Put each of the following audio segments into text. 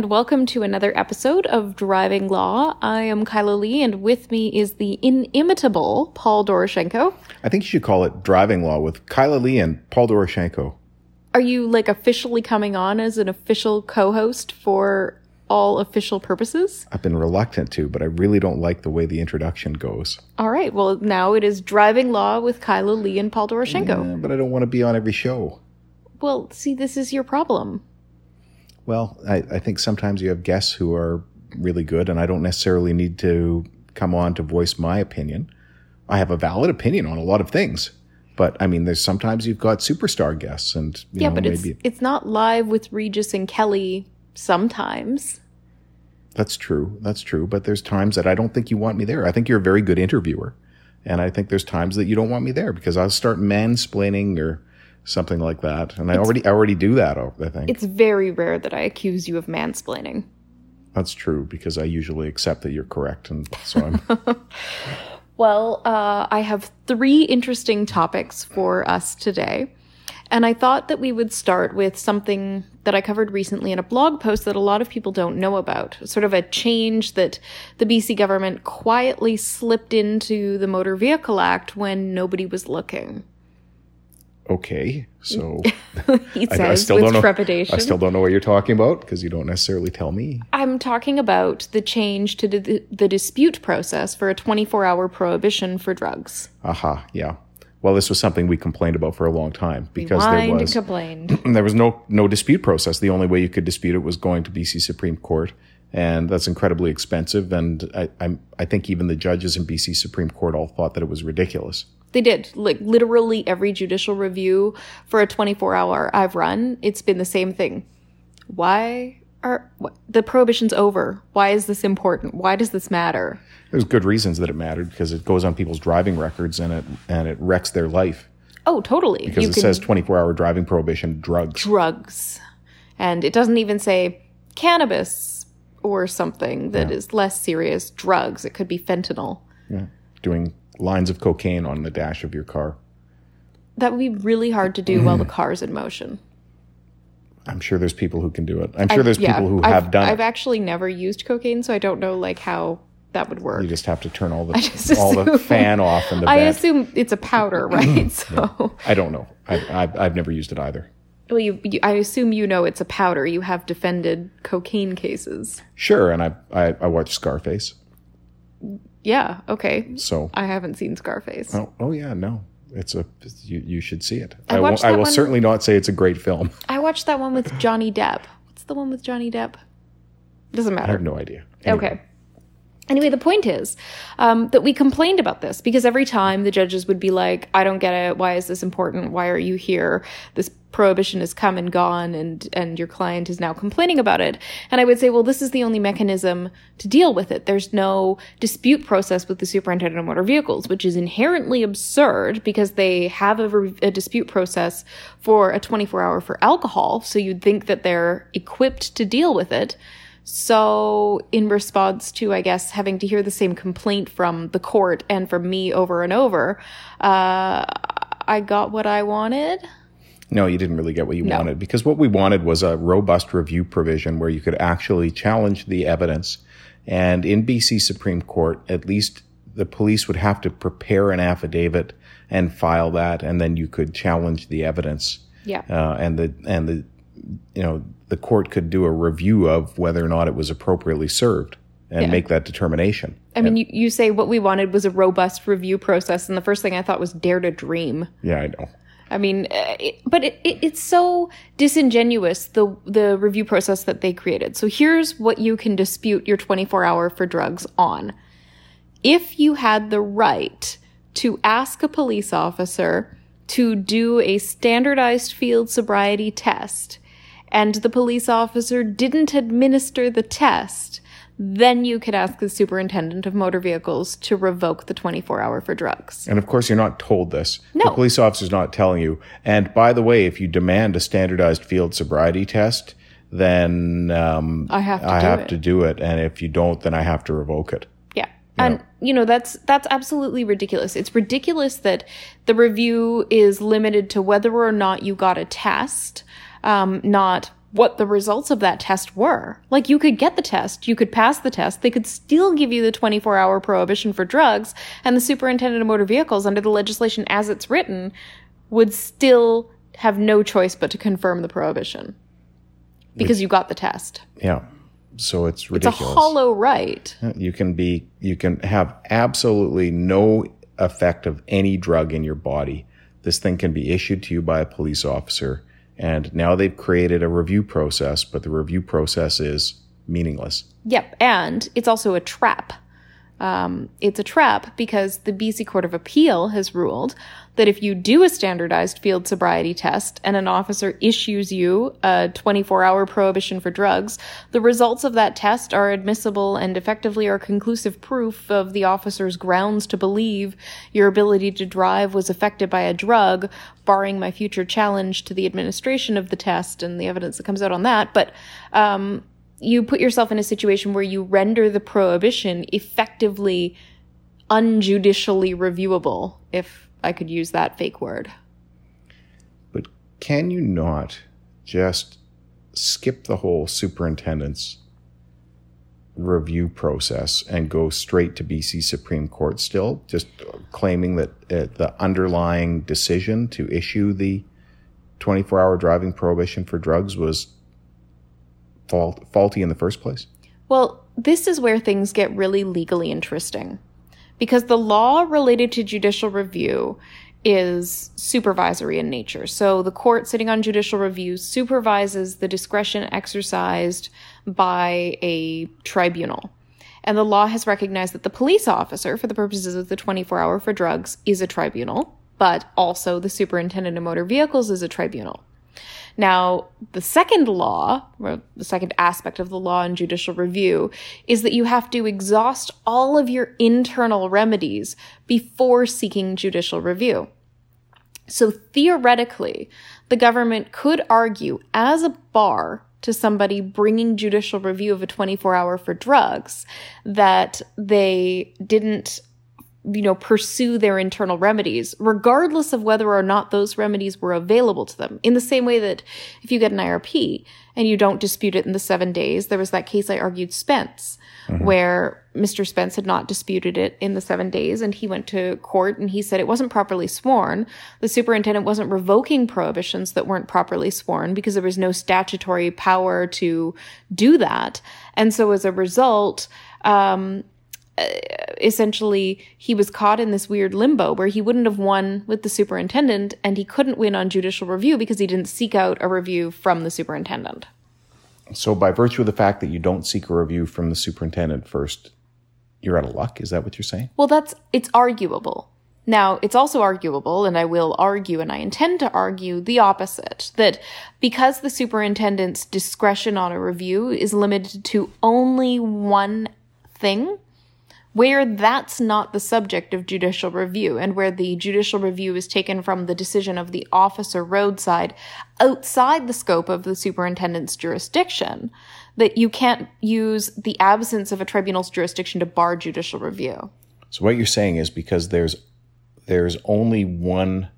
And welcome to another episode of Driving Law. I am Kyla Lee and with me is the inimitable Paul Doroshenko. I think you should call it Driving Law with Kyla Lee and Paul Doroshenko. Are you like officially coming on as an official co-host for all official purposes? I've been reluctant to, but I really don't like the way the introduction goes. All right. Well, now it is Driving Law with Kyla Lee and Paul Doroshenko. Yeah, but I don't want to be on every show. Well, see, this is your problem. Well, I, I think sometimes you have guests who are really good, and I don't necessarily need to come on to voice my opinion. I have a valid opinion on a lot of things, but I mean, there's sometimes you've got superstar guests, and you yeah, know, but it's it's not live with Regis and Kelly sometimes. that's true. That's true. But there's times that I don't think you want me there. I think you're a very good interviewer, and I think there's times that you don't want me there because I'll start mansplaining or something like that, and I already I already do that. I think It's very rare that I accuse you of mansplaining. That's true because I usually accept that you're correct, and so I'm. Well, uh, I have three interesting topics for us today. And I thought that we would start with something that I covered recently in a blog post that a lot of people don't know about. Sort of a change that the BC government quietly slipped into the Motor Vehicle Act when nobody was looking. Okay, so He says I still with don't know. trepidation. I still don't know what you're talking about because you don't necessarily tell me. I'm talking about the change to the, the dispute process for a 24 hour prohibition for drugs. Aha, yeah. Well, this was something we complained about for a long time because there was complained. there was no no dispute process. The only way you could dispute it was going to BC Supreme Court, and that's incredibly expensive. And I I, I think even the judges in BC Supreme Court all thought that it was ridiculous. They did. Like literally every judicial review for a 24 hour I've run, it's been the same thing. Why are what, the prohibition's over? Why is this important? Why does this matter? There's good reasons that it mattered because it goes on people's driving records and it and it wrecks their life Oh, totally. because it says 24 hour driving prohibition drugs. drugs. And it doesn't even say cannabis or something that is less serious. Drugs. It could be fentanyl. Yeah. doing lines of cocaine on the dash of your car. That would be really hard to do while the car's in motion. I'm sure there's people who can do it. I'm sure there's Yeah, people who I've, have done I've it. actually never used cocaine, so I don't know like how that would work. You just have to turn all the all the fan off in the I vent. assume it's a powder, right? So, I don't know. I, I've, I've never used it either. Well, you, you, I assume you know it's a powder. You have defended cocaine cases. Sure, and I I, I watched Scarface. Yeah. Okay. So I haven't seen Scarface. oh, oh yeah, no, it's a you you should see it. I I, won't, I will one- certainly not say it's a great film. I watched that one with Johnny Depp. What's the one with Johnny Depp? Doesn't matter. I have no idea. Anyway, Okay. Anyway, the point is um, that we complained about this because every time the judges would be like, I don't get it. Why is this important? Why are you here? This prohibition has come and gone and, and your client is now complaining about it. And I would say, well, this is the only mechanism to deal with it. There's no dispute process with the superintendent of motor vehicles, which is inherently absurd because they have a, re- a dispute process for a 24 hour for alcohol. So you'd think that they're equipped to deal with it. So, in response to, I guess, having to hear the same complaint from the court and from me over and over, uh, I got what I wanted. No, you didn't really get what you wanted because what we wanted was a robust review provision where you could actually challenge the evidence. And in BC Supreme Court, at least the police would have to prepare an affidavit and file that, and then you could challenge the evidence. Yeah. Uh, and the and the you know the court could do a review of whether or not it was appropriately served and Yeah. make that determination. I mean, you, you say what we wanted was a robust review process, and the first thing I thought was dare to dream. Yeah, I know. I mean, uh, it, but it, it, it's so disingenuous the the review process that they created. So here's what you can dispute your 24 hour for drugs on. If you had the right to ask a police officer to do a standardized field sobriety test, and the police officer didn't administer the test, then you could ask the superintendent of motor vehicles to revoke the 24 hour for drugs. And of course, you're not told this. No. The police officer's not telling you. And by the way, if you demand a standardized field sobriety test, then um, I have to I do have it. to do it. And if you don't, then I have to revoke it. Yeah. And you know that's that's absolutely ridiculous. It's ridiculous that the review is limited to whether or not you got a test, um, not what the results of that test were. Like you could get the test, you could pass the test, they could still give you the 24 hour prohibition for drugs, and the superintendent of motor vehicles, under the legislation as it's written, would still have no choice but to confirm the prohibition because you got the test. Yeah. So it's ridiculous. It's a hollow right. You can be, you can have absolutely no effect of any drug in your body. This thing can be issued to you by a police officer. And now they've created a review process, but the review process is meaningless. Yep, and it's also a trap. Um, it's a trap because the BC Court of Appeal has ruled that if you do a standardized field sobriety test and an officer issues you a 24 hour prohibition for drugs, the results of that test are admissible and effectively are conclusive proof of the officer's grounds to believe your ability to drive was affected by a drug, barring my future challenge to the administration of the test and the evidence that comes out on that. But, um, you put yourself in a situation where you render the prohibition effectively unjudicially reviewable, if I could use that fake word. But can you not just skip the whole superintendent's review process and go straight to BC Supreme Court still, just claiming that uh, the underlying decision to issue the 24 hour driving prohibition for drugs was fault, faulty in the first place? Well, this is where things get really legally interesting. Because the law related to judicial review is supervisory in nature. So the court sitting on judicial review supervises the discretion exercised by a tribunal. And the law has recognized that the police officer, for the purposes of the 24 hour for drugs, is a tribunal, but also the superintendent of motor vehicles is a tribunal. Now, the second law, or the second aspect of the law in judicial review, is that you have to exhaust all of your internal remedies before seeking judicial review. So theoretically, the government could argue as a bar to somebody bringing judicial review of a 24 hour for drugs that they didn't you know, pursue their internal remedies, regardless of whether or not those remedies were available to them. In the same way that if you get an IRP and you don't dispute it in the seven days, there was that case I argued Spence, where Mr. Spence had not disputed it in the seven days and he went to court and he said it wasn't properly sworn. The superintendent wasn't revoking prohibitions that weren't properly sworn because there was no statutory power to do that. And so as a result, um, Uh, essentially he was caught in this weird limbo where he wouldn't have won with the superintendent and he couldn't win on judicial review because he didn't seek out a review from the superintendent. So, by virtue of the fact that you don't seek a review from the superintendent first, you're out of luck. Is that what you're saying? Well, that's it's arguable. Now, it's also arguable, and I will argue, and I intend to argue the opposite that because the superintendent's discretion on a review is limited to only one thing, where that's not the subject of judicial review and where the judicial review is taken from the decision of the officer roadside outside the scope of the superintendent's jurisdiction, that you can't use the absence of a tribunal's jurisdiction to bar judicial review. So, what you're saying is because there's there's only one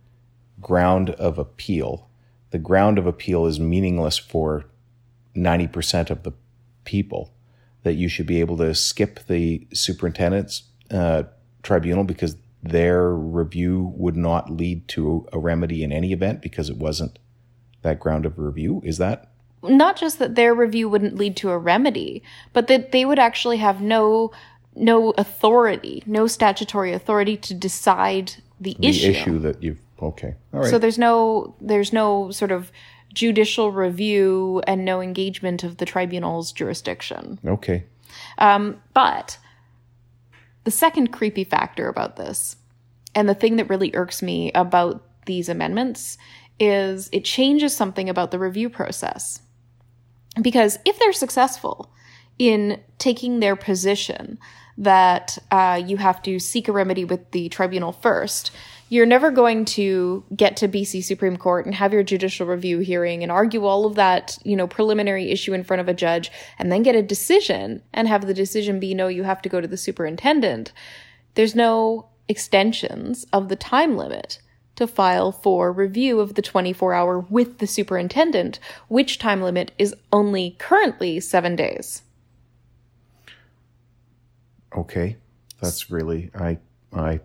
ground of appeal, the ground of appeal is meaningless for 90% of the people that you should be able to skip the superintendent's uh, tribunal because their review would not lead to a remedy in any event because it wasn't that ground of review. Is that? Not just that their review wouldn't lead to a remedy, but that they would actually have no no authority, no statutory authority to decide the, The issue. issue that you've okay, all right. So there's no there's no sort of judicial review and no engagement of the tribunal's jurisdiction. okay, But the second creepy factor about this, and the thing that really irks me about these amendments, is it changes something about the review process. Because if they're successful, in taking their position that uh, you have to seek a remedy with the tribunal first, you're never going to get to BC Supreme Court and have your judicial review hearing and argue all of that, you know, preliminary issue in front of a judge and then get a decision and have the decision be no, you have to go to the superintendent. There's no extensions of the time limit to file for review of the 24 hour with the superintendent, which time limit is only currently seven days. Okay. That's really, I, I,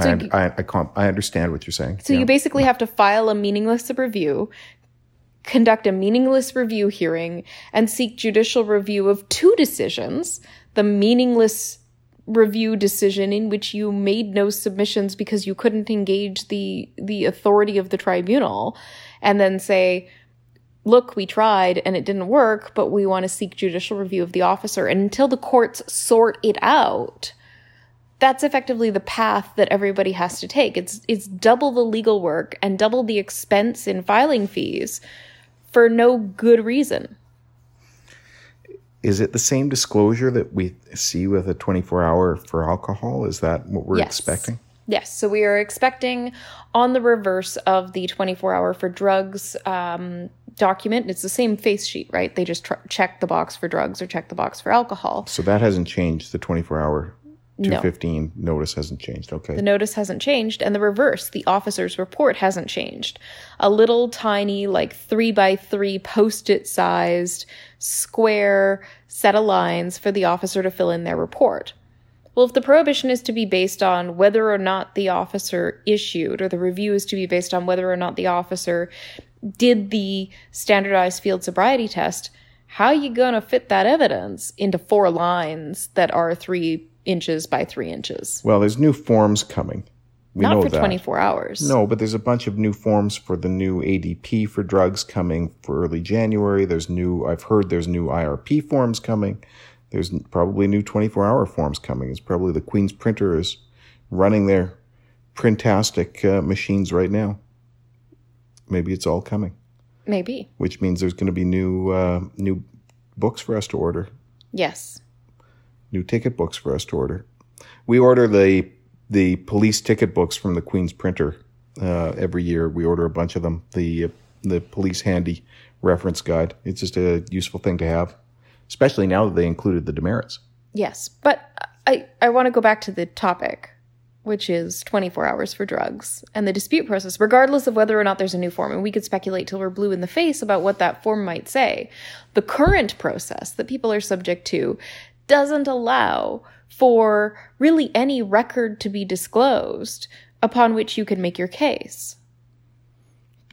so I, you, I, I, I, understand what you're saying. So yeah. you basically have to file a meaningless review, conduct a meaningless review hearing, and seek judicial review of two decisions. The meaningless review decision in which you made no submissions because you couldn't engage the the authority of the tribunal and then say look we tried and it didn't work but we want to seek judicial review of the officer and until the courts sort it out that's effectively the path that everybody has to take it's it's double the legal work and double the expense in filing fees for no good reason is it the same disclosure that we see with a 24 hour for alcohol? Is that what we're yes. expecting? Yes. So we are expecting on the reverse of the 24 hour for drugs um, document. It's the same face sheet, right? They just tr- check the box for drugs or check the box for alcohol. So that hasn't changed the 24 hour 215 no. notice hasn't changed. Okay. The notice hasn't changed, and the reverse, the officer's report hasn't changed. A little tiny, like three by three post it sized square set of lines for the officer to fill in their report. Well, if the prohibition is to be based on whether or not the officer issued, or the review is to be based on whether or not the officer did the standardized field sobriety test, how are you going to fit that evidence into four lines that are three inches by three inches. Well, there's new forms coming. We Not for that. 24 hours. No, but there's a bunch of new forms for the new ADP for drugs coming for early January. There's new, I've heard there's new IRP forms coming. There's probably new 24 hour forms coming. It's probably the Queen's printer is running their printastic uh, machines right now. Maybe it's all coming. Maybe. Which means there's going to be new uh, new books for us to order. Yes new ticket books for us to order. We order the the police ticket books from the Queen's printer uh, every year. We order a bunch of them. The the police handy reference guide. It's just a useful thing to have, especially now that they included the demerits. Yes, but I I want to go back to the topic, which is 24 hours for drugs and the dispute process, regardless of whether or not there's a new form. And we could speculate till we're blue in the face about what that form might say. The current process that people are subject to doesn't allow for really any record to be disclosed upon which you can make your case.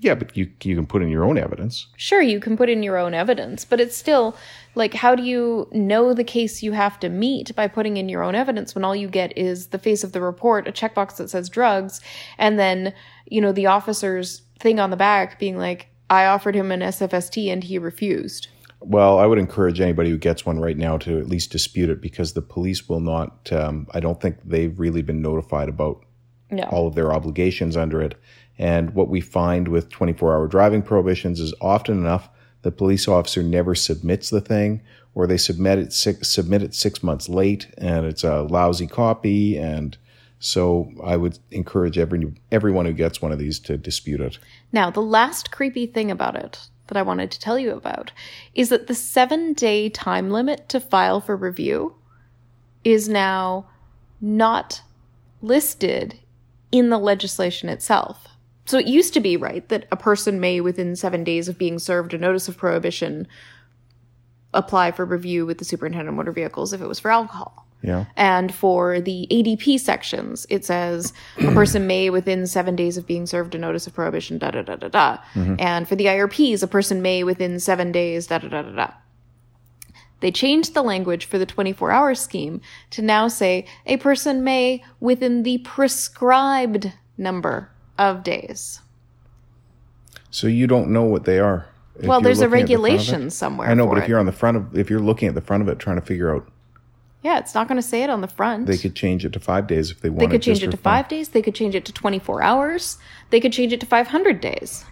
Yeah, but you you can put in your own evidence. Sure, you can put in your own evidence, but it's still like how do you know the case you have to meet by putting in your own evidence when all you get is the face of the report, a checkbox that says drugs, and then, you know, the officer's thing on the back being like, I offered him an SFST and he refused. Well, I would encourage anybody who gets one right now to at least dispute it because the police will not. Um, I don't think they've really been notified about no. all of their obligations under it. And what we find with 24 hour driving prohibitions is often enough the police officer never submits the thing or they submit it six, submit it six months late and it's a lousy copy. And so I would encourage every, everyone who gets one of these to dispute it. Now, the last creepy thing about it that I wanted to tell you about is that the seven day time limit to file for review is now not listed in the legislation itself. So it used to be, right, that a person may, within seven days of being served a notice of prohibition, apply for review with the superintendent of motor vehicles if it was for alcohol. Yeah. And for the ADP sections, it says a person may, within seven days of being served a notice of prohibition, da da da da da. Mm-hmm. And for the IRPs, a person may, within seven days, da da da da da. They changed the language for the 24 hour scheme to now say a person may, within the prescribed number of days. So you don't know what they are. Well, there's a regulation the somewhere. I know, but if it. you're on the front of, if you're looking at the front of it, trying to figure out yeah, it's not going to say it on the front. They could change it to five days if they want. They could change it to fun. five days. They could change it to 24 hours. They could change it to 500 days.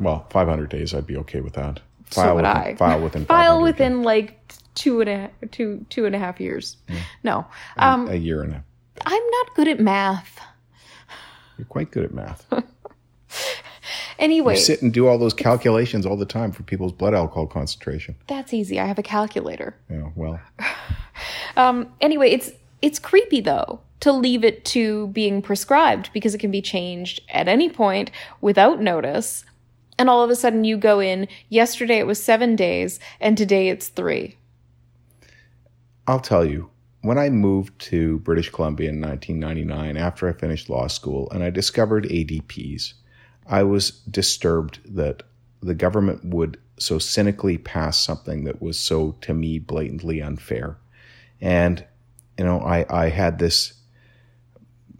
Well, 500 days, I'd be okay with that. File so would within, I. File within. File within days. like two and a two two and a half years. No, um, a year and a. I'm not good at math. You're quite good at math. anyway, you sit and do all those calculations all the time for people's blood alcohol concentration. That's easy. I have a calculator. Yeah, well. Um, anyway, it's it's creepy though to leave it to being prescribed because it can be changed at any point without notice. And all of a sudden you go in, yesterday it was seven days, and today it's three. I'll tell you, when I moved to British Columbia in 1999 after I finished law school and I discovered ADPs, I was disturbed that the government would so cynically pass something that was so, to me, blatantly unfair. And, you know, I, I had this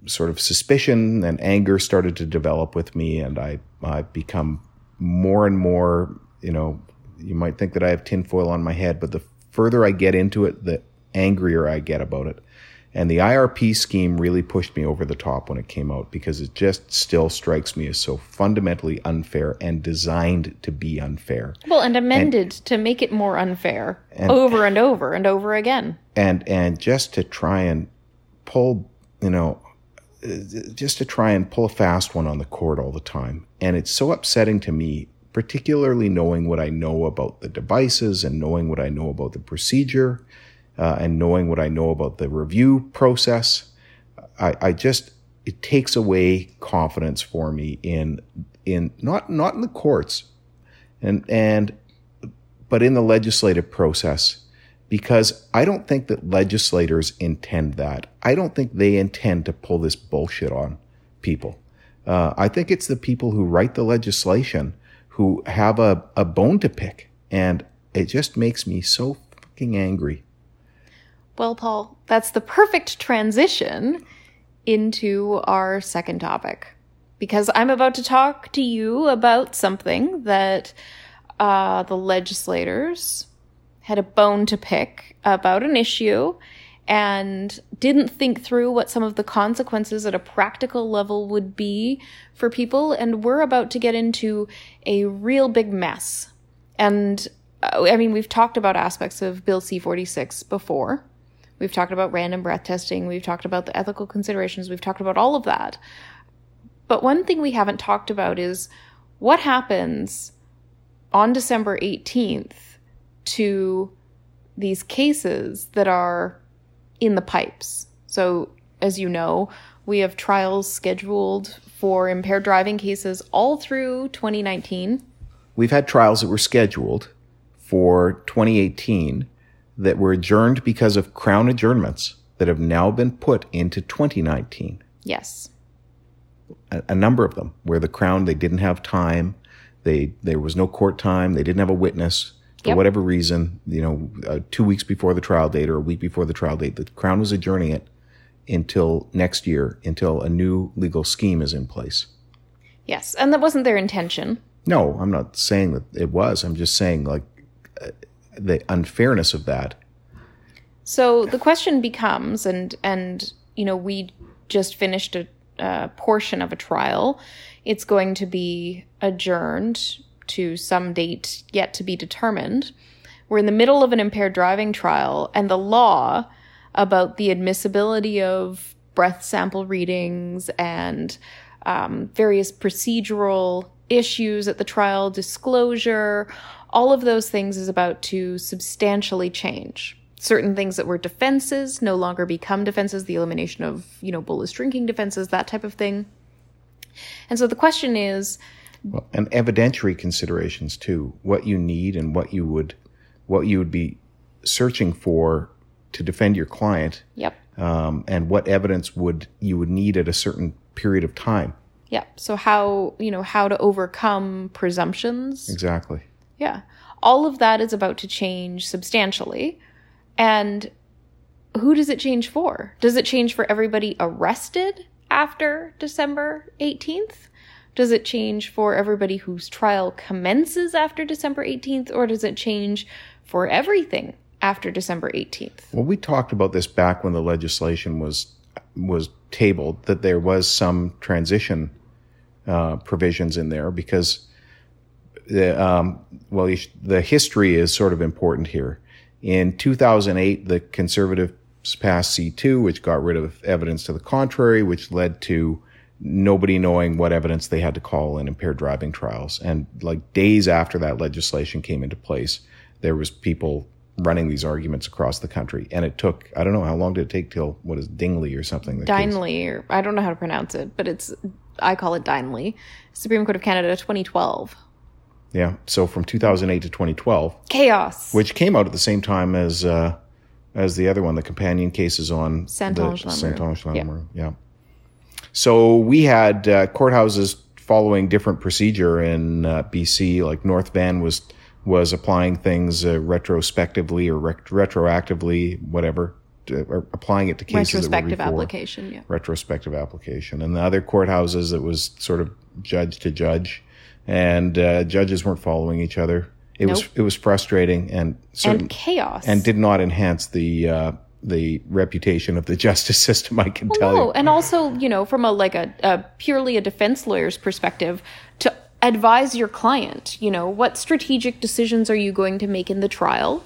sort of suspicion and anger started to develop with me, and I, I become more and more, you know, you might think that I have tinfoil on my head, but the further I get into it, the angrier I get about it. And the IRP scheme really pushed me over the top when it came out because it just still strikes me as so fundamentally unfair and designed to be unfair. Well, and amended and, to make it more unfair and, over and over and over again. And and just to try and pull, you know, just to try and pull a fast one on the court all the time. And it's so upsetting to me, particularly knowing what I know about the devices and knowing what I know about the procedure uh, and knowing what I know about the review process, I, I just it takes away confidence for me in in not not in the courts and and but in the legislative process because I don't think that legislators intend that. I don't think they intend to pull this bullshit on people. Uh, I think it's the people who write the legislation who have a, a bone to pick. And it just makes me so fucking angry. Well, Paul, that's the perfect transition into our second topic because I'm about to talk to you about something that uh, the legislators had a bone to pick about an issue and didn't think through what some of the consequences at a practical level would be for people. And we're about to get into a real big mess. And uh, I mean, we've talked about aspects of Bill C 46 before. We've talked about random breath testing. We've talked about the ethical considerations. We've talked about all of that. But one thing we haven't talked about is what happens on December 18th to these cases that are in the pipes. So, as you know, we have trials scheduled for impaired driving cases all through 2019. We've had trials that were scheduled for 2018 that were adjourned because of Crown adjournments that have now been put into 2019. Yes. A, a, number of them where the Crown, they didn't have time. They, there was no court time. They didn't have a witness for yep. whatever reason, you know, uh, two weeks before the trial date or a week before the trial date, the Crown was adjourning it until next year, until a new legal scheme is in place. Yes, and that wasn't their intention. No, I'm not saying that it was. I'm just saying, like, uh, the unfairness of that. So the question becomes, and and you know, we just finished a, a portion of a trial. It's going to be adjourned to some date yet to be determined. We're in the middle of an impaired driving trial, and the law about the admissibility of breath sample readings and um, various procedural issues at the trial, disclosure, all of those things is about to substantially change. Certain things that were defenses no longer become defenses, the elimination of, you know, bolus drinking defenses, that type of thing. And so the question is well, and evidentiary considerations too. What you need and what you would, what you would be searching for to defend your client. Yep. Um, and what evidence would you would need at a certain period of time. Yep. So how you know how to overcome presumptions. Exactly. Yeah. All of that is about to change substantially, and who does it change for? Does it change for everybody arrested after December 18th? Does it change for everybody whose trial commences after December 18th, or does it change for everything after December 18th? Well, we talked about this back when the legislation was was tabled that there was some transition uh, provisions in there because the um, well the history is sort of important here. In 2008, the Conservatives passed C2, which got rid of evidence to the contrary, which led to nobody knowing what evidence they had to call in impaired driving trials. And like days after that legislation came into place, there was people running these arguments across the country. And it took, I don't know, how long did it take till, what is Dingley or something? Dineley, or I don't know how to pronounce it, but it's, I call it Dineley. Supreme Court of Canada 2012. Yeah. So from 2008 to 2012. Chaos. Which came out at the same time as, uh, as the other one, the companion cases on Saint-Onge Saint-Onge yeah. yeah. So we had uh, courthouses following different procedure in uh, BC. Like North Van was was applying things uh, retrospectively or rec- retroactively, whatever, to, or applying it to cases retrospective that were before. application. Yeah, retrospective application. And the other courthouses, it was sort of judge to judge, and uh, judges weren't following each other. It Nope. was it was frustrating and certain, and chaos. and did not enhance the uh, the reputation of the justice system. I can tell no, you. and also you know from a like a, a purely a defense lawyer's perspective to advise your client. You know what strategic decisions are you going to make in the trial?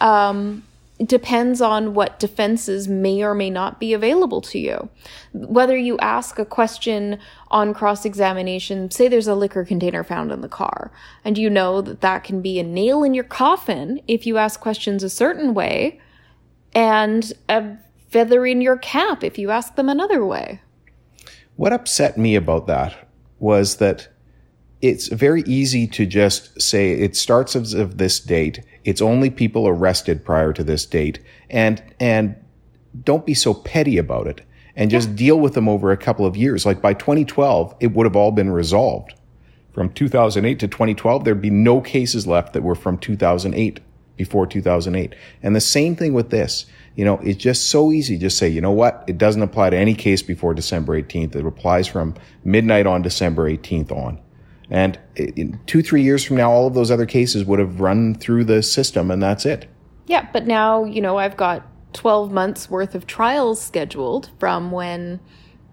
Um, depends on what defenses may or may not be available to you. Whether you ask a question on cross examination, say there's a liquor container found in the car, and you know that that can be a nail in your coffin if you ask questions a certain way, and a feather in your cap if you ask them another way. What upset me about that was that it's very easy to just say it starts as of this date. It's only people arrested prior to this date, and and don't be so petty about it, and just deal with them over a couple of years. Like by 2012, it would have all been resolved. From 2008 to 2012, there'd be no cases left that were from 2008 before 2008. And the same thing with this. You know, it's just so easy. Just say, you know what? It doesn't apply to any case before December 18th. It applies from midnight on December 18th on. And in two, three years from now, all of those other cases would have run through the system and that's it. Yeah, but now, you know, I've got 12 months worth of trials scheduled from when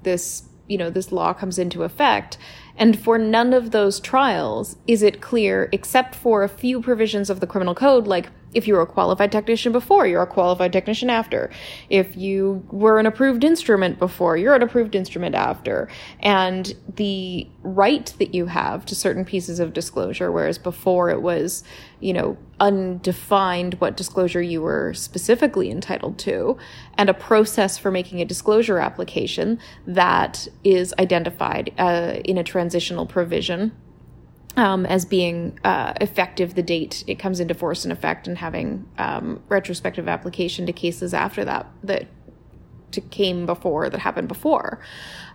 this, you know, this law comes into effect. And for none of those trials is it clear, except for a few provisions of the criminal code, like if you were a qualified technician before, you're a qualified technician after. If you were an approved instrument before, you're an approved instrument after. And the right that you have to certain pieces of disclosure, whereas before it was, you know, undefined what disclosure you were specifically entitled to, and a process for making a disclosure application that is identified uh, in a transitional provision um, as being uh, effective the date it comes into force and effect and having um, retrospective application to cases after that that to came before that happened before.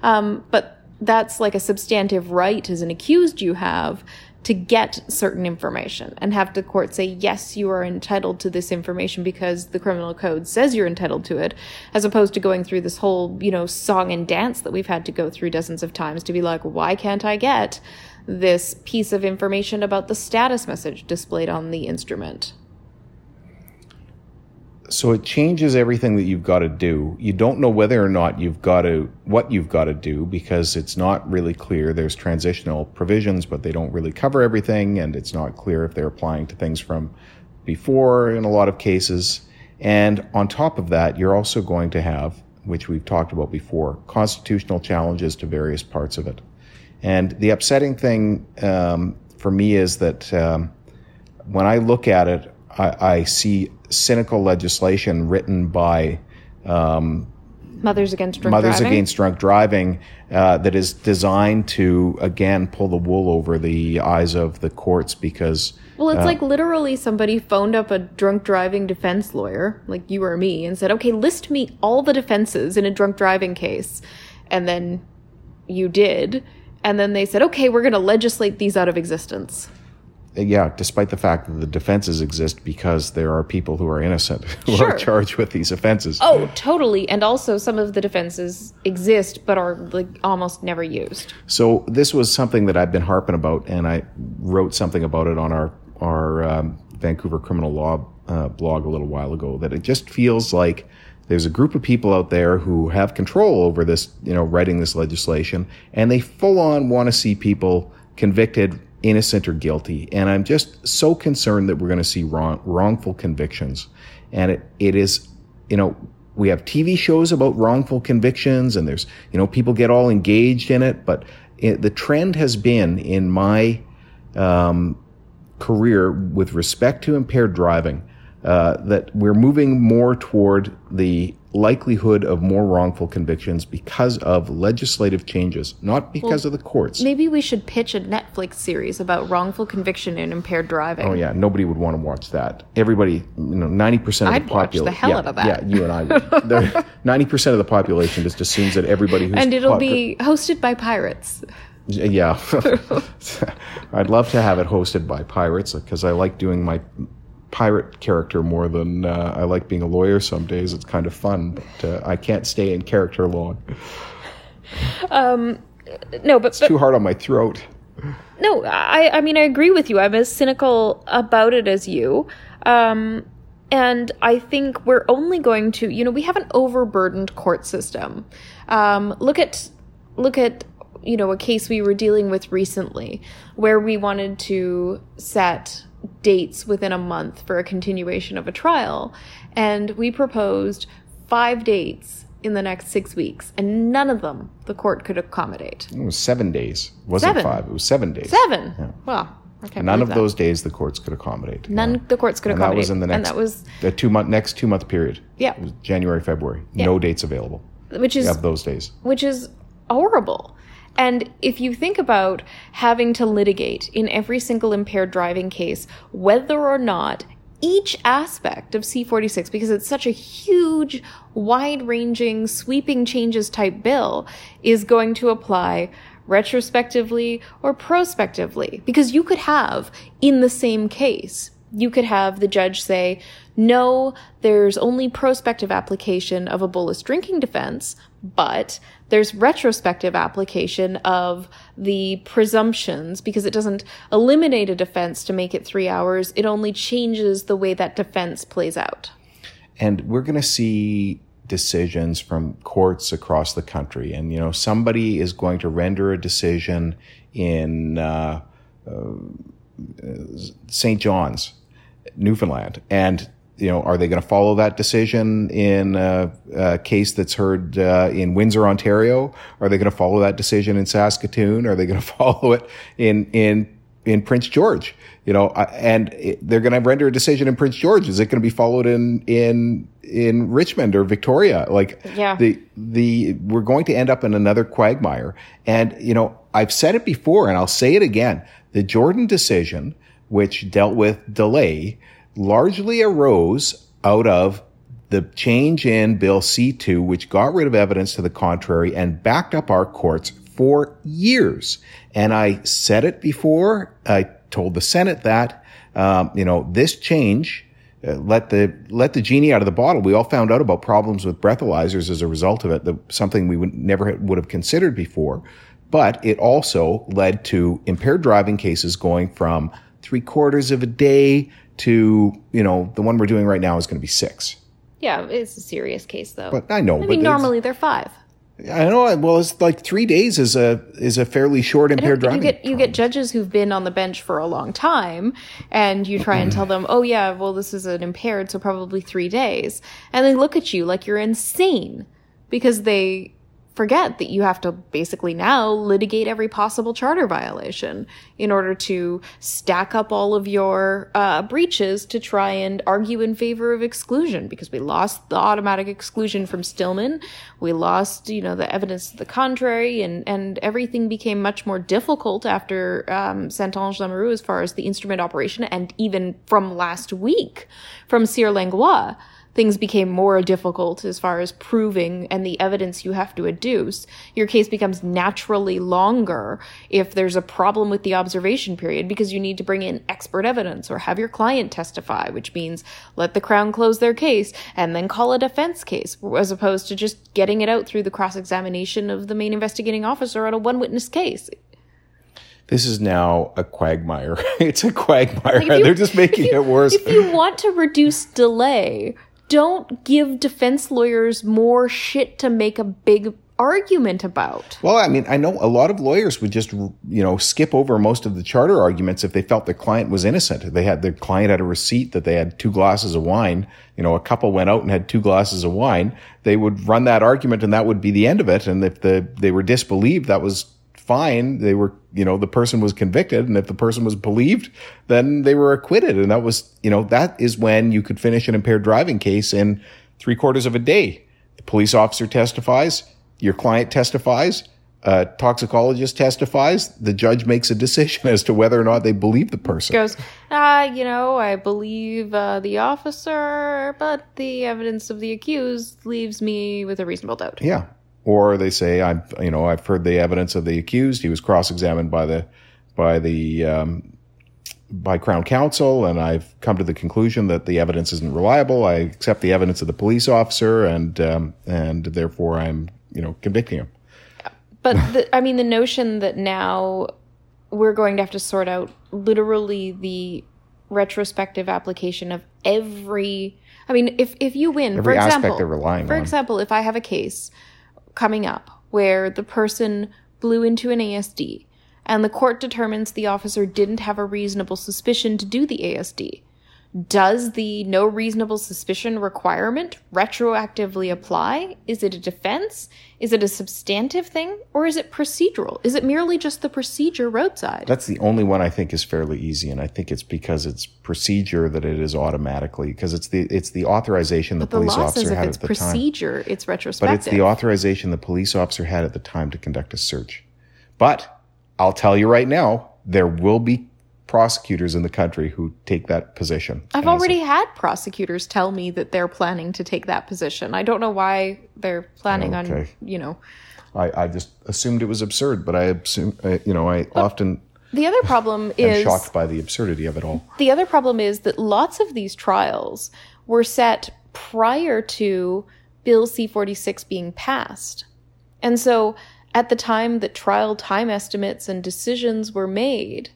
Um, but that's like a substantive right as an accused you have to get certain information and have the court say yes you are entitled to this information because the criminal code says you're entitled to it as opposed to going through this whole you know song and dance that we've had to go through dozens of times to be like why can't i get this piece of information about the status message displayed on the instrument. So it changes everything that you've got to do. You don't know whether or not you've got to, what you've got to do because it's not really clear. There's transitional provisions, but they don't really cover everything. And it's not clear if they're applying to things from before in a lot of cases. And on top of that, you're also going to have, which we've talked about before, constitutional challenges to various parts of it. And the upsetting thing um, for me is that um, when I look at it, I, I, see cynical legislation written by um, Mothers Against Drunk Mothers Driving. Against Drunk Driving uh, that is designed to again pull the wool over the eyes of the courts because. Well, it's uh, like literally somebody phoned up a drunk driving defense lawyer, like you or me, and said, "Okay, list me all the defenses in a drunk driving case," and then you did and then they said, okay, we're going to legislate these out of existence. Yeah, despite the fact that the defenses exist because there are people who are innocent who sure. are charged with these offenses. Oh, totally. And also, some of the defenses exist but are like almost never used. So this was something that I've been harping about, and I wrote something about it on our our um, Vancouver criminal law uh, blog a little while ago. That it just feels like there's a group of people out there who have control over this, you know, writing this legislation, and they full on want to see people convicted innocent or guilty. And I'm just so concerned that we're going to see wrong, wrongful convictions. And it, it is, you know, we have TV shows about wrongful convictions and there's, you know, people get all engaged in it. But it, the trend has been in my um, career with respect to impaired driving uh, that we're moving more toward the likelihood of more wrongful convictions because of legislative changes, not because well, of the courts. Maybe we should pitch a Netflix series about wrongful conviction and impaired driving. Oh yeah, nobody would want to watch that. Everybody, you know, ninety percent of the population. the hell yeah, out of that. Yeah, you and I. Ninety percent of the population just assumes that everybody who's and it'll be hosted by pirates. Yeah, I'd love to have it hosted by pirates because I like doing my pirate character more than uh, I like being a lawyer. Some days it's kind of fun, but uh, I can't stay in character long. Um, no, but it's but, too hard on my throat. No, I, I mean, I agree with you. I'm as cynical about it as you. Um, and I think we're only going to, you know, we have an overburdened court system. Um, look at, look at, you know, a case we were dealing with recently where we wanted to set dates within a month for a continuation of a trial. And we proposed five dates in the next six weeks, and none of them the court could accommodate. It was seven days. It wasn't seven. five. It was seven days. Seven. Yeah. Well, None of that. those days the courts could accommodate. None yeah. the courts could and accommodate. That was in the next. And that was the two month next two month period. Yeah. January February. Yeah. No dates available. Which is of those days. Which is horrible. And if you think about having to litigate in every single impaired driving case, whether or not each aspect of C46, because it's such a huge, wide ranging, sweeping changes type bill, is going to apply retrospectively or prospectively. Because you could have, in the same case, you could have the judge say, no, there's only prospective application of a drinking defense, but there's retrospective application of the presumptions because it doesn't eliminate a defense to make it three hours. It only changes the way that defense plays out. And we're going to see decisions from courts across the country. And, you know, somebody is going to render a decision in uh, uh, St. John's, Newfoundland. And you know, are they going to follow that decision in a, a case that's heard uh, in Windsor, Ontario? Are they going to follow that decision in Saskatoon? Are they going to follow it in in in Prince George? You know, and they're going to render a decision in Prince George. Is it going to be followed in in in Richmond or Victoria? Like, yeah. the the we're going to end up in another quagmire. And you know, I've said it before, and I'll say it again: the Jordan decision, which dealt with delay largely arose out of the change in Bill C2, which got rid of evidence to the contrary and backed up our courts for years. And I said it before. I told the Senate that, um, you know, this change uh, let the let the genie out of the bottle. We all found out about problems with breathalyzers as a result of it. The, something we would never would have considered before. But it also led to impaired driving cases going from three quarters of a day to, you know, the one we're doing right now is going to be six. Yeah, it's a serious case though. But I know. I mean, normally they're five. I know. Well, it's like three days is a is a fairly short impaired driving. You get you get judges who've been on the bench for a long time, and you try and tell them, "Oh yeah, well this is an impaired, so probably three days," and they look at you like you're insane because they forget that you have to basically now litigate every possible charter violation in order to stack up all of your uh, breaches to try and argue in favor of exclusion because we lost the automatic exclusion from Stillman. We lost, you know, the evidence to the contrary and, and everything became much more difficult after um, Saint-Onge Lamoureux as far as the instrument operation and even from last week from Cyr Langlois things became more difficult as far as proving and the evidence you have to adduce, your case becomes naturally longer if there's a problem with the observation period because you need to bring in expert evidence or have your client testify, which means let the Crown close their case and then call it a defense case, as opposed to just getting it out through the cross examination of the main investigating officer on a one witness case this is now a quagmire. it's a quagmire. Like you, They're just making you, it worse. If you want to reduce delay, don't give defense lawyers more shit to make a big argument about? Well, I mean, I know a lot of lawyers would just, you know, skip over most of the charter arguments if they felt their client was innocent. They had their client had a receipt that they had two glasses of wine. You know, a couple went out and had two glasses of wine. They would run that argument and that would be the end of it. And if the, they were disbelieved, that was fine. They were, you know, the person was convicted. And if the person was believed, then they were acquitted. And that was, you know, that is when you could finish an impaired driving case in three quarters of a day. The police officer testifies your client testifies, a toxicologist testifies, the judge makes a decision as to whether or not they believe the person. Goes, uh, you know, I believe uh, the officer, but the evidence of the accused leaves me with a reasonable doubt. Yeah. Or they say, I'm, you know, I've heard the evidence of the accused. He was cross-examined by the, by the, um, by Crown Counsel, and I've come to the conclusion that the evidence isn't reliable. I accept the evidence of the police officer, and um, and therefore I'm you know, convicting him. But the, I mean, the notion that now we're going to have to sort out literally the retrospective application of every. I mean, if if you win, every for example, they're relying for on. example, if I have a case coming up where the person blew into an ASD and the court determines the officer didn't have a reasonable suspicion to do the ASD, does the no reasonable suspicion requirement retroactively apply? Is it a defense? Is it a substantive thing? Or is it procedural? Is it merely just the procedure roadside? That's the only one I think is fairly easy, and I think it's because it's procedure that it is automatically because it's the it's the authorization the, the police officer had at the procedure, time. it's retrospective. But it's the authorization the police officer had at the time to conduct a search. But I'll tell you right now, there will be prosecutors in the country who take that position. I've already had prosecutors tell me that they're planning to take that position. I don't know why they're planning okay. on, you know. I, I just assumed it was absurd, but I assume, uh, you know, I but often. The other problem is. shocked by the absurdity of it all. The other problem is that lots of these trials were set prior to Bill C 46 being passed. And so at the time that trial time estimates and decisions were made,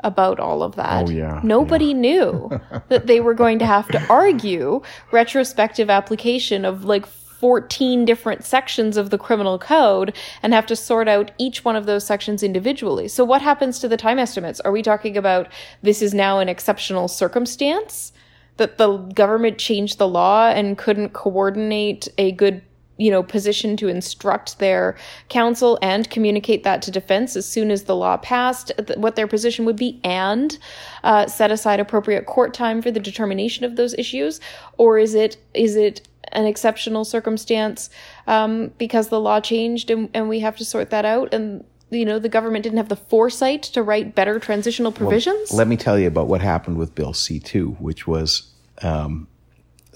about all of that. Oh, yeah. Nobody yeah. knew that they were going to have to argue retrospective application of like 14 different sections of the criminal code and have to sort out each one of those sections individually. So what happens to the time estimates? Are we talking about this is now an exceptional circumstance? That the government changed the law and couldn't coordinate a good you know, position to instruct their counsel and communicate that to defense as soon as the law passed, what their position would be, and uh, set aside appropriate court time for the determination of those issues, or is it is it an exceptional circumstance um, because the law changed and, and we have to sort that out and you know the government didn't have the foresight to write better transitional provisions. Well, let me tell you about what happened with Bill C two, which was. Um,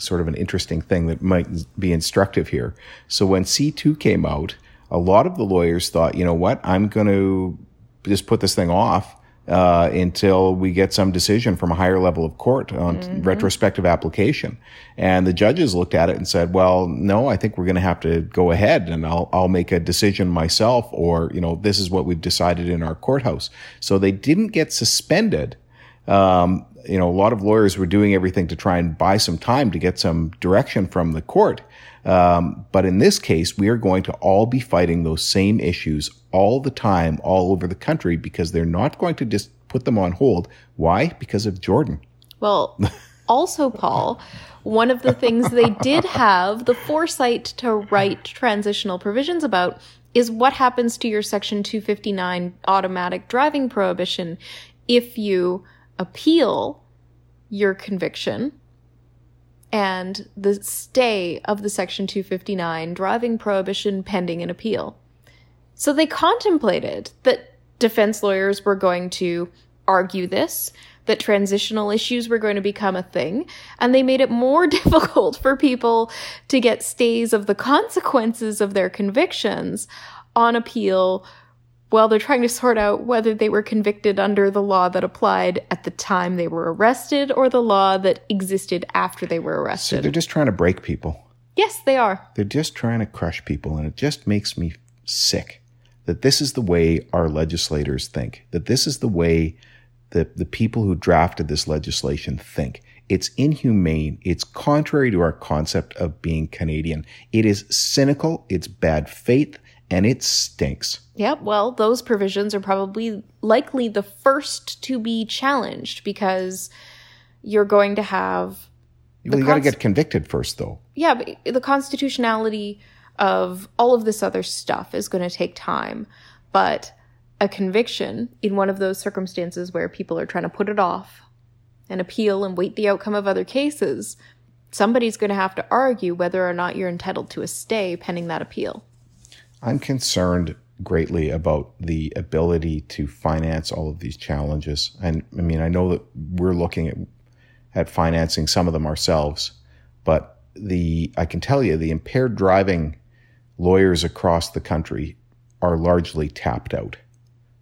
sort of an interesting thing that might be instructive here. So when C2 came out, a lot of the lawyers thought, you know what, I'm going to just put this thing off uh, until we get some decision from a higher level of court on mm-hmm. retrospective application. And the judges looked at it and said, well, no, I think we're going to have to go ahead and I'll, I'll make a decision myself or, you know, this is what we've decided in our courthouse. So they didn't get suspended. Um, you know, a lot of lawyers were doing everything to try and buy some time to get some direction from the court. Um, but in this case, we are going to all be fighting those same issues all the time, all over the country, because they're not going to just put them on hold. Why? Because of Jordan. Well, also, Paul, one of the things they did have the foresight to write transitional provisions about is what happens to your Section 259 automatic driving prohibition if you appeal your conviction and the stay of the Section 259 driving prohibition pending an appeal. So they contemplated that defense lawyers were going to argue this, that transitional issues were going to become a thing, and they made it more difficult for people to get stays of the consequences of their convictions on appeal well, they're trying to sort out whether they were convicted under the law that applied at the time they were arrested or the law that existed after they were arrested. So they're just trying to break people. Yes, they are. They're just trying to crush people, and it just makes me sick that this is the way our legislators think, that this is the way that the people who drafted this legislation think. It's inhumane. It's contrary to our concept of being Canadian. It is cynical. It's bad faith and it stinks. Yeah, well, those provisions are probably likely the first to be challenged because you're going to have. Well, you got to get convicted first, though. Yeah, but the constitutionality of all of this other stuff is going to take time. But a conviction in one of those circumstances where people are trying to put it off and appeal and wait the outcome of other cases, somebody's going to have to argue whether or not you're entitled to a stay pending that appeal. I'm concerned greatly about the ability to finance all of these challenges. And I mean, I know that we're looking at at financing some of them ourselves, but the I can tell you the impaired driving lawyers across the country are largely tapped out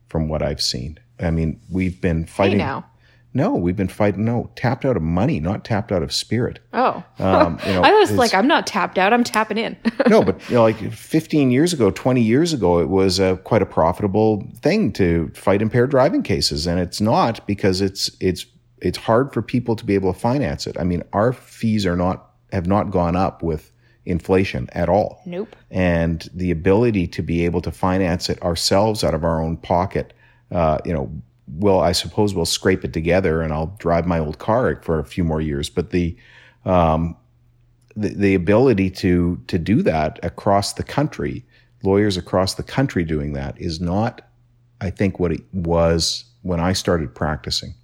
from what I've seen. I mean, we've been fighting Hey now. No, we've been fighting. No, tapped out of money, not tapped out of spirit. Oh, Um, you know, I was like, I'm not tapped out. I'm tapping in. no, but you know, like 15 years ago, 20 years ago, it was a, quite a profitable thing to fight impaired driving cases, and it's not because it's it's it's hard for people to be able to finance it. I mean, our fees are not have not gone up with inflation at all. Nope. And the ability to be able to finance it ourselves out of our own pocket, uh, you know, will I suppose we'll scrape it together, and I'll drive my old car for a few more years. But the um, the, the ability to to do that across the country, lawyers across the country doing that is not, I think, what it was when I started practicing.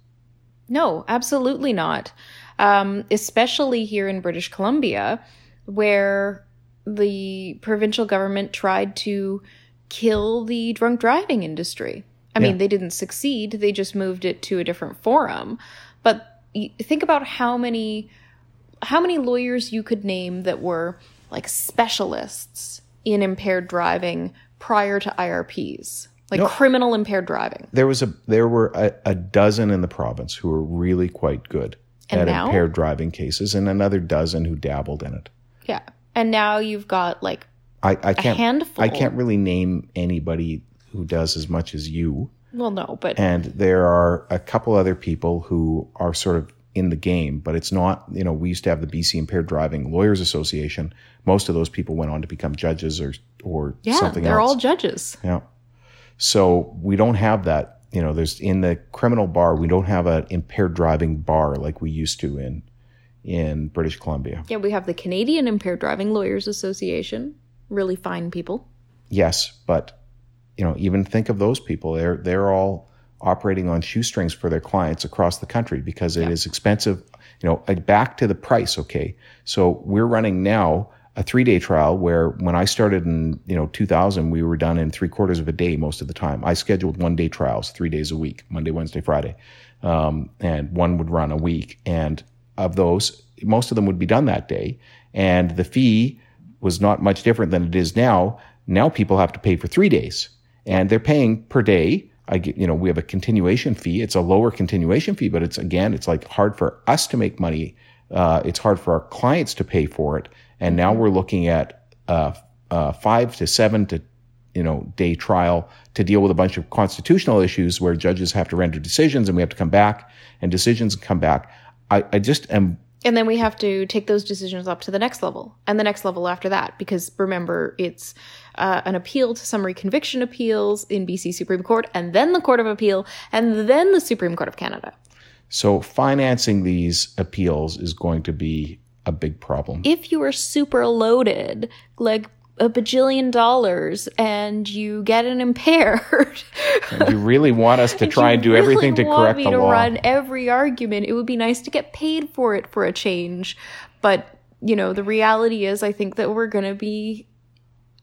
No, absolutely not. Um, especially here in British Columbia, where the provincial government tried to kill the drunk driving industry. I mean, they didn't succeed, they just moved it to a different forum. But think about how many how many lawyers you could name that were like specialists in impaired driving prior to IRPs, like No. criminal impaired driving. There was a there were a, a dozen in the province who were really quite good And at now? impaired driving cases, and another dozen who dabbled in it. Yeah. And now you've got like I, I can't handful. I can't really name anybody who does as much as you. Well, no, but And there are a couple other people who are sort of in the game, but it's not, you know, we used to have the BC Impaired Driving Lawyers Association. Most of those people went on to become judges or or yeah, something they're else. all judges. yeah. So we don't have that, you know, there's in the criminal bar, we don't have an impaired driving bar like we used to in in British Columbia. Yeah, we have the Canadian Impaired Driving Lawyers Association. Really fine people. Yes, but you know, even think of those people. They're they're all operating on shoestrings for their clients across the country because it is expensive. You know, back to the price. Okay, so we're running now a three day trial where when I started in you know 2000, we were done in three quarters of a day most of the time. I scheduled one day trials, three days a week, Monday, Wednesday, Friday, um, and one would run a week. And of those, most of them would be done that day, and the fee was not much different than it is now. Now people have to pay for three days, and they're paying per day. I get, you know, we have a continuation fee. It's a lower continuation fee, but it's again, it's like hard for us to make money. Uh, it's hard for our clients to pay for it, and now we're looking at uh, uh, five to seven to you know day trial to deal with a bunch of constitutional issues where judges have to render decisions, and we have to come back and decisions come back. I, I just am And then we have to take those decisions up to the next level and the next level after that. Because remember, it's uh, an appeal to summary conviction appeals in BC Supreme Court, and then the Court of Appeal, and then the Supreme Court of Canada. So financing these appeals is going to be a big problem. If you are super loaded, like a bajillion dollars, and you get an impaired, And you really want us to try and do really everything to correct the law. You want me to run every argument. It would be nice to get paid for it for a change, but you know the reality is, I think that we're going to be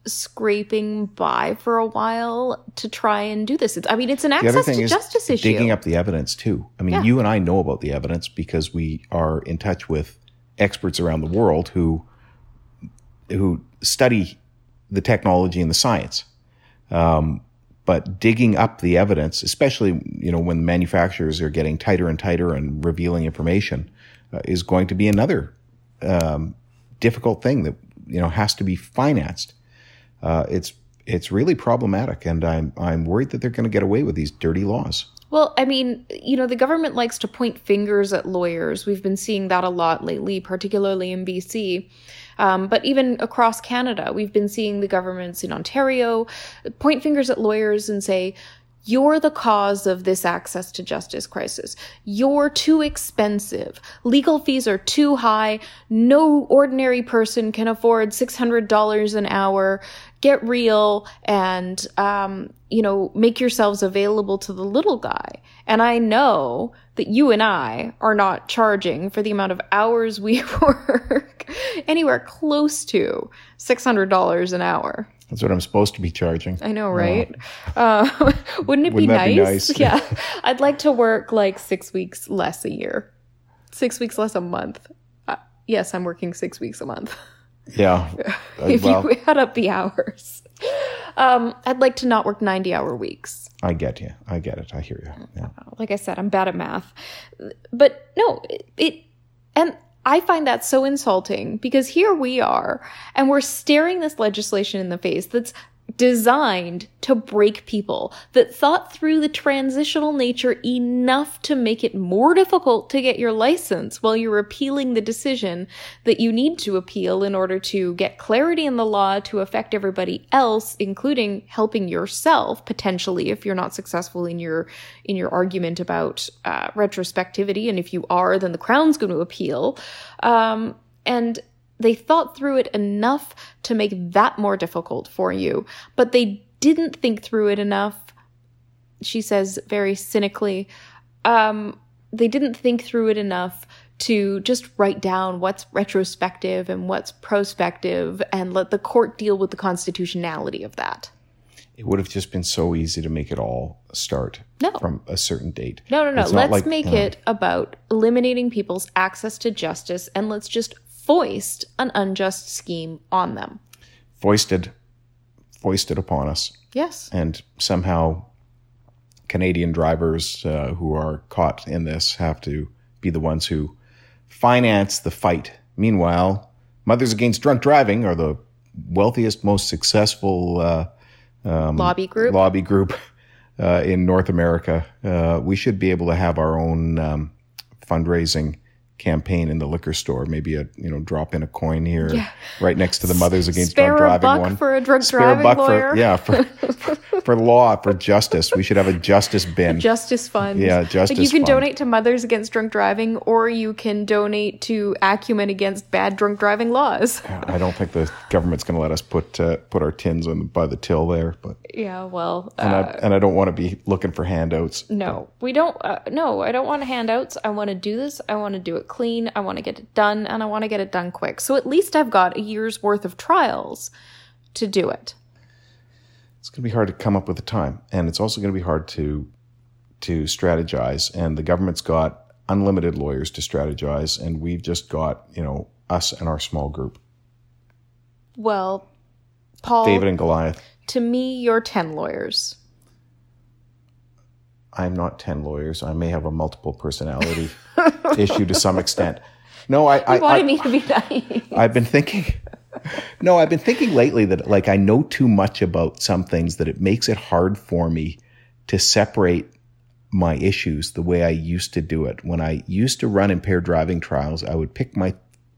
scraping by for a while to try and do this. It's, I mean, it's an The access to justice issue. digging up the evidence too. I mean, Yeah. you and I know about the evidence because we are in touch with experts around the world who who study the technology and the science. Um, but digging up the evidence, especially you know when manufacturers are getting tighter and tighter and revealing information, uh, is going to be another um, difficult thing that you know has to be financed. Uh, it's it's really problematic, and I'm I'm worried that they're going to get away with these dirty laws. Well, I mean, you know, the government likes to point fingers at lawyers. We've been seeing that a lot lately, particularly in BC. Um, but even across Canada, we've been seeing the governments in Ontario point fingers at lawyers and say, you're the cause of this access to justice crisis. You're too expensive. Legal fees are too high. No ordinary person can afford $600 an hour. Get real and, um, you know, make yourselves available to the little guy. And I know that you and I are not charging for the amount of hours we work anywhere close to $600 an hour. That's what I'm supposed to be charging. I know, right? Uh, wouldn't it wouldn't be, nice? be, nice? yeah. I'd like to work like six weeks less a year, six weeks less a month. Uh, yes, I'm working six weeks a month. Yeah. if well, you add up the hours. Um, I'd like to not work 90 hour weeks. I get you. I get it. I hear you. Yeah. Like I said, I'm bad at math. But no, it, it and I find that so insulting because here we are and we're staring this legislation in the face that's designed to break people, that thought through the transitional nature enough to make it more difficult to get your license while you're appealing the decision that you need to appeal in order to get clarity in the law to affect everybody else, including helping yourself potentially if you're not successful in your in your argument about uh, retrospectivity, and if you are, then the crown's going to appeal. Um, and they thought through it enough to make that more difficult for you, but they didn't think through it enough. She says very cynically, um, they didn't think through it enough to just write down what's retrospective and what's prospective and let the court deal with the constitutionality of that. It would have just been so easy to make it all start no. from a certain date. No, no, no. Let's like, make it about eliminating people's access to justice and let's just foist an unjust scheme on them. Foisted, foisted upon us. Yes. And somehow Canadian drivers uh, who are caught in this have to be the ones who finance the fight. Meanwhile, Mothers Against Drunk Driving are the wealthiest, most successful uh, um, lobby group. Lobby group uh, in North America. Uh, we should be able to have our own um, fundraising campaign in the liquor store. Maybe a you know drop in a coin here, yeah. right next to the Mothers Against Spare Drunk Driving one. for a drunk Spare driving buck lawyer. For, yeah, for, for law, for justice. We should have a justice bin. Justice fund. Yeah, justice. Like you can fund. donate to Mothers Against Drunk Driving, or you can donate to Acumen Against Bad Drunk Driving Laws. I don't think the government's going to let us put uh, put our tins on by the till there, but yeah, well, uh, and I and I don't want to be looking for handouts. No, we don't. Uh, no, I don't want handouts. I want to do this. I want to do it clean. I want to get it done, and I want to get it done quick. So at least I've got a year's worth of trials to do it it's going to be hard to come up with the time, and it's also going to be hard to to strategize. And the government's got unlimited lawyers to strategize, and we've just got you know us and our small group. Well, Paul, David and Goliath. To me, you're ten lawyers. I'm not ten lawyers. I may have a multiple personality issue to some extent. No, I. You I, wanted I, me to be nice. I've been thinking no, I've been thinking lately that like I know too much about some things that it makes it hard for me to separate my issues the way I used to do it. When I used to run impaired driving trials, I would pick my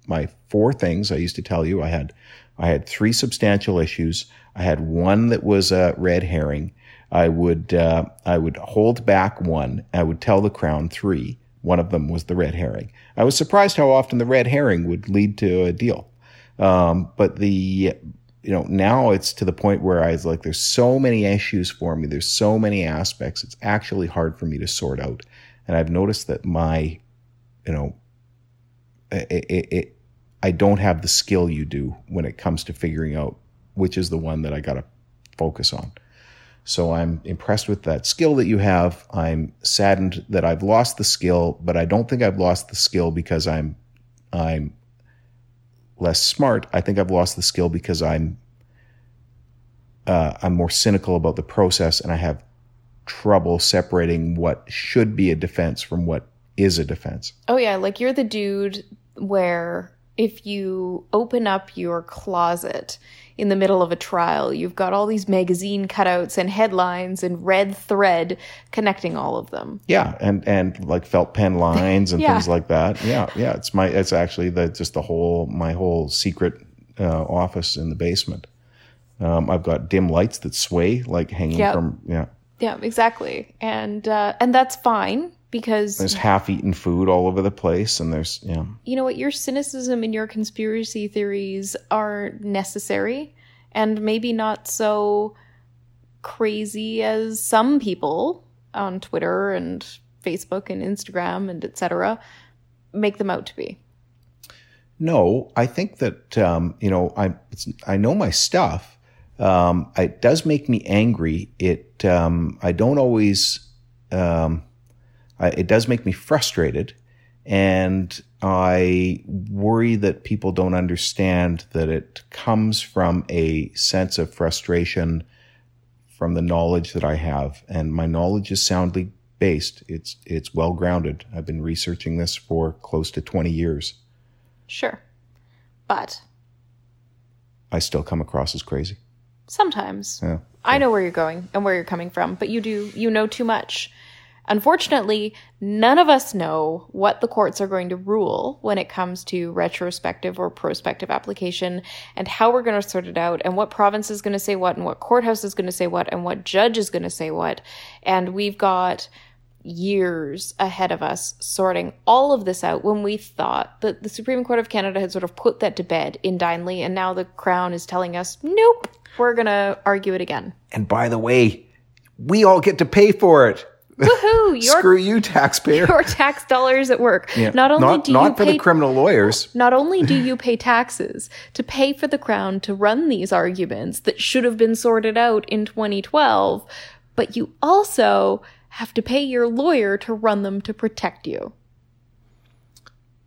my four things. I used to tell you I had I had three substantial issues. I had one that was a red herring. I would uh, I would hold back one. I would tell the crown three. One of them was the red herring. I was surprised how often the red herring would lead to a deal. Um, but the, you know, now it's to the point where I was like, there's so many issues for me. There's so many aspects. It's actually hard for me to sort out. And I've noticed that my, you know, it, it, it, I don't have the skill you do when it comes to figuring out which is the one that I got to focus on. So I'm impressed with that skill that you have. I'm saddened that I've lost the skill, but I don't think I've lost the skill because I'm I'm less smart. I think I've lost the skill because I'm uh, I'm more cynical about the process, and I have trouble separating what should be a defense from what is a defense. Oh yeah, like you're the dude where if you open up your closet in the middle of a trial, you've got all these magazine cutouts and headlines and red thread connecting all of them. Yeah, and and like felt pen lines and Yeah. things like that. Yeah, yeah. It's my it's actually the just the whole my whole secret uh, office in the basement. Um, I've got dim lights that sway like hanging Yep. from yeah. Yeah, exactly. And uh, and that's fine because There's half-eaten food all over the place, and there's yeah. you know what your cynicism and your conspiracy theories are necessary and maybe not so crazy as some people on Twitter and Facebook and Instagram and etc make them out to be. No, I think that um, you know I it's, I know my stuff. Um, it does make me angry. It um, I don't always. Um, I, it does make me frustrated, and I worry that people don't understand that it comes from a sense of frustration from the knowledge that I have, and my knowledge is soundly based. It's it's well grounded. I've been researching this for close to twenty years. Sure. But I still come across as crazy. sometimes Yeah. I know where you're going and where you're coming from, but you do you know too much. Unfortunately, none of us know what the courts are going to rule when it comes to retrospective or prospective application and how we're going to sort it out and what province is going to say what and what courthouse is going to say what and what judge is going to say what. And we've got years ahead of us sorting all of this out when we thought that the Supreme Court of Canada had sort of put that to bed in Dineley and now the Crown is telling us, nope, we're going to argue it again. And by the way, we all get to pay for it. Woohoo! Your Screw you, taxpayer. your tax dollars at work. Yeah. Not only not, do not you for pay the criminal lawyers. not only do you pay taxes to pay for the crown to run these arguments that should have been sorted out in 2012, but you also have to pay your lawyer to run them to protect you.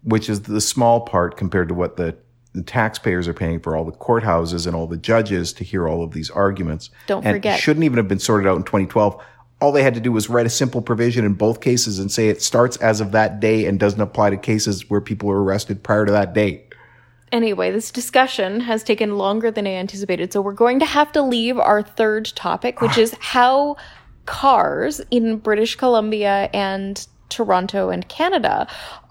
which is the small part compared to what the, the taxpayers are paying for all the courthouses and all the judges to hear all of these arguments. Don't and forget. shouldn't even have been sorted out in 2012. All they had to do was write a simple provision in both cases and say it starts as of that day and doesn't apply to cases where people were arrested prior to that date. Anyway, this discussion has taken longer than I anticipated, so we're going to have to leave our third topic, which is how cars in British Columbia and Toronto and Canada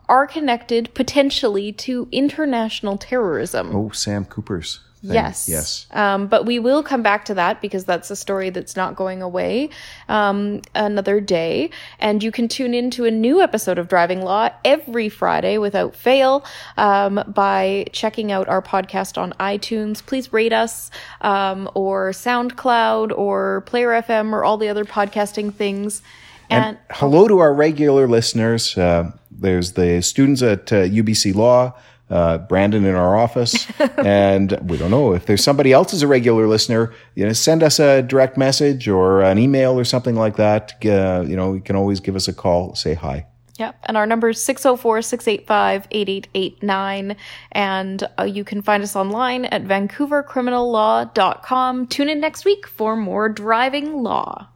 are connected potentially to international terrorism. Oh, Sam Cooper's. Thing. Yes. Yes. Um, but we will come back to that because that's a story that's not going away um, another day. And you can tune in to a new episode of Driving Law every Friday without fail um, by checking out our podcast on iTunes. Please rate us um, or SoundCloud or Player FM or all the other podcasting things. And, Hello to our regular listeners. Uh, there's the students at uh, UBC Law, uh, Brandon in our office, and we don't know if there's somebody else is a regular listener. You know, send us a direct message or an email or something like that. Uh, you know, you can always give us a call, say hi. Yep. And our number is 604 685 8889. And uh, you can find us online at vancouvercriminallaw.com. Tune in next week for more driving law.